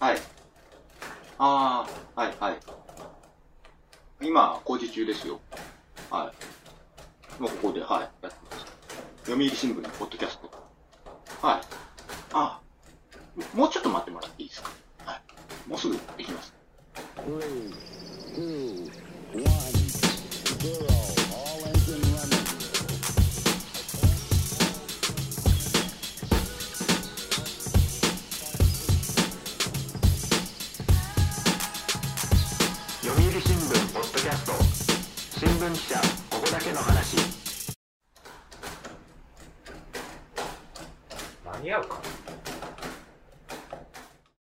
はい。ああ、はい、はい。今、工事中ですよ。はい。もうここで、はい、やってます。読売新聞のポッドキャスト。はい。あもうちょっと待ってもらっていいですか？はい。もうすぐ行きます。新聞ポッドキャスト新聞記者ここだけの話。間に合うか？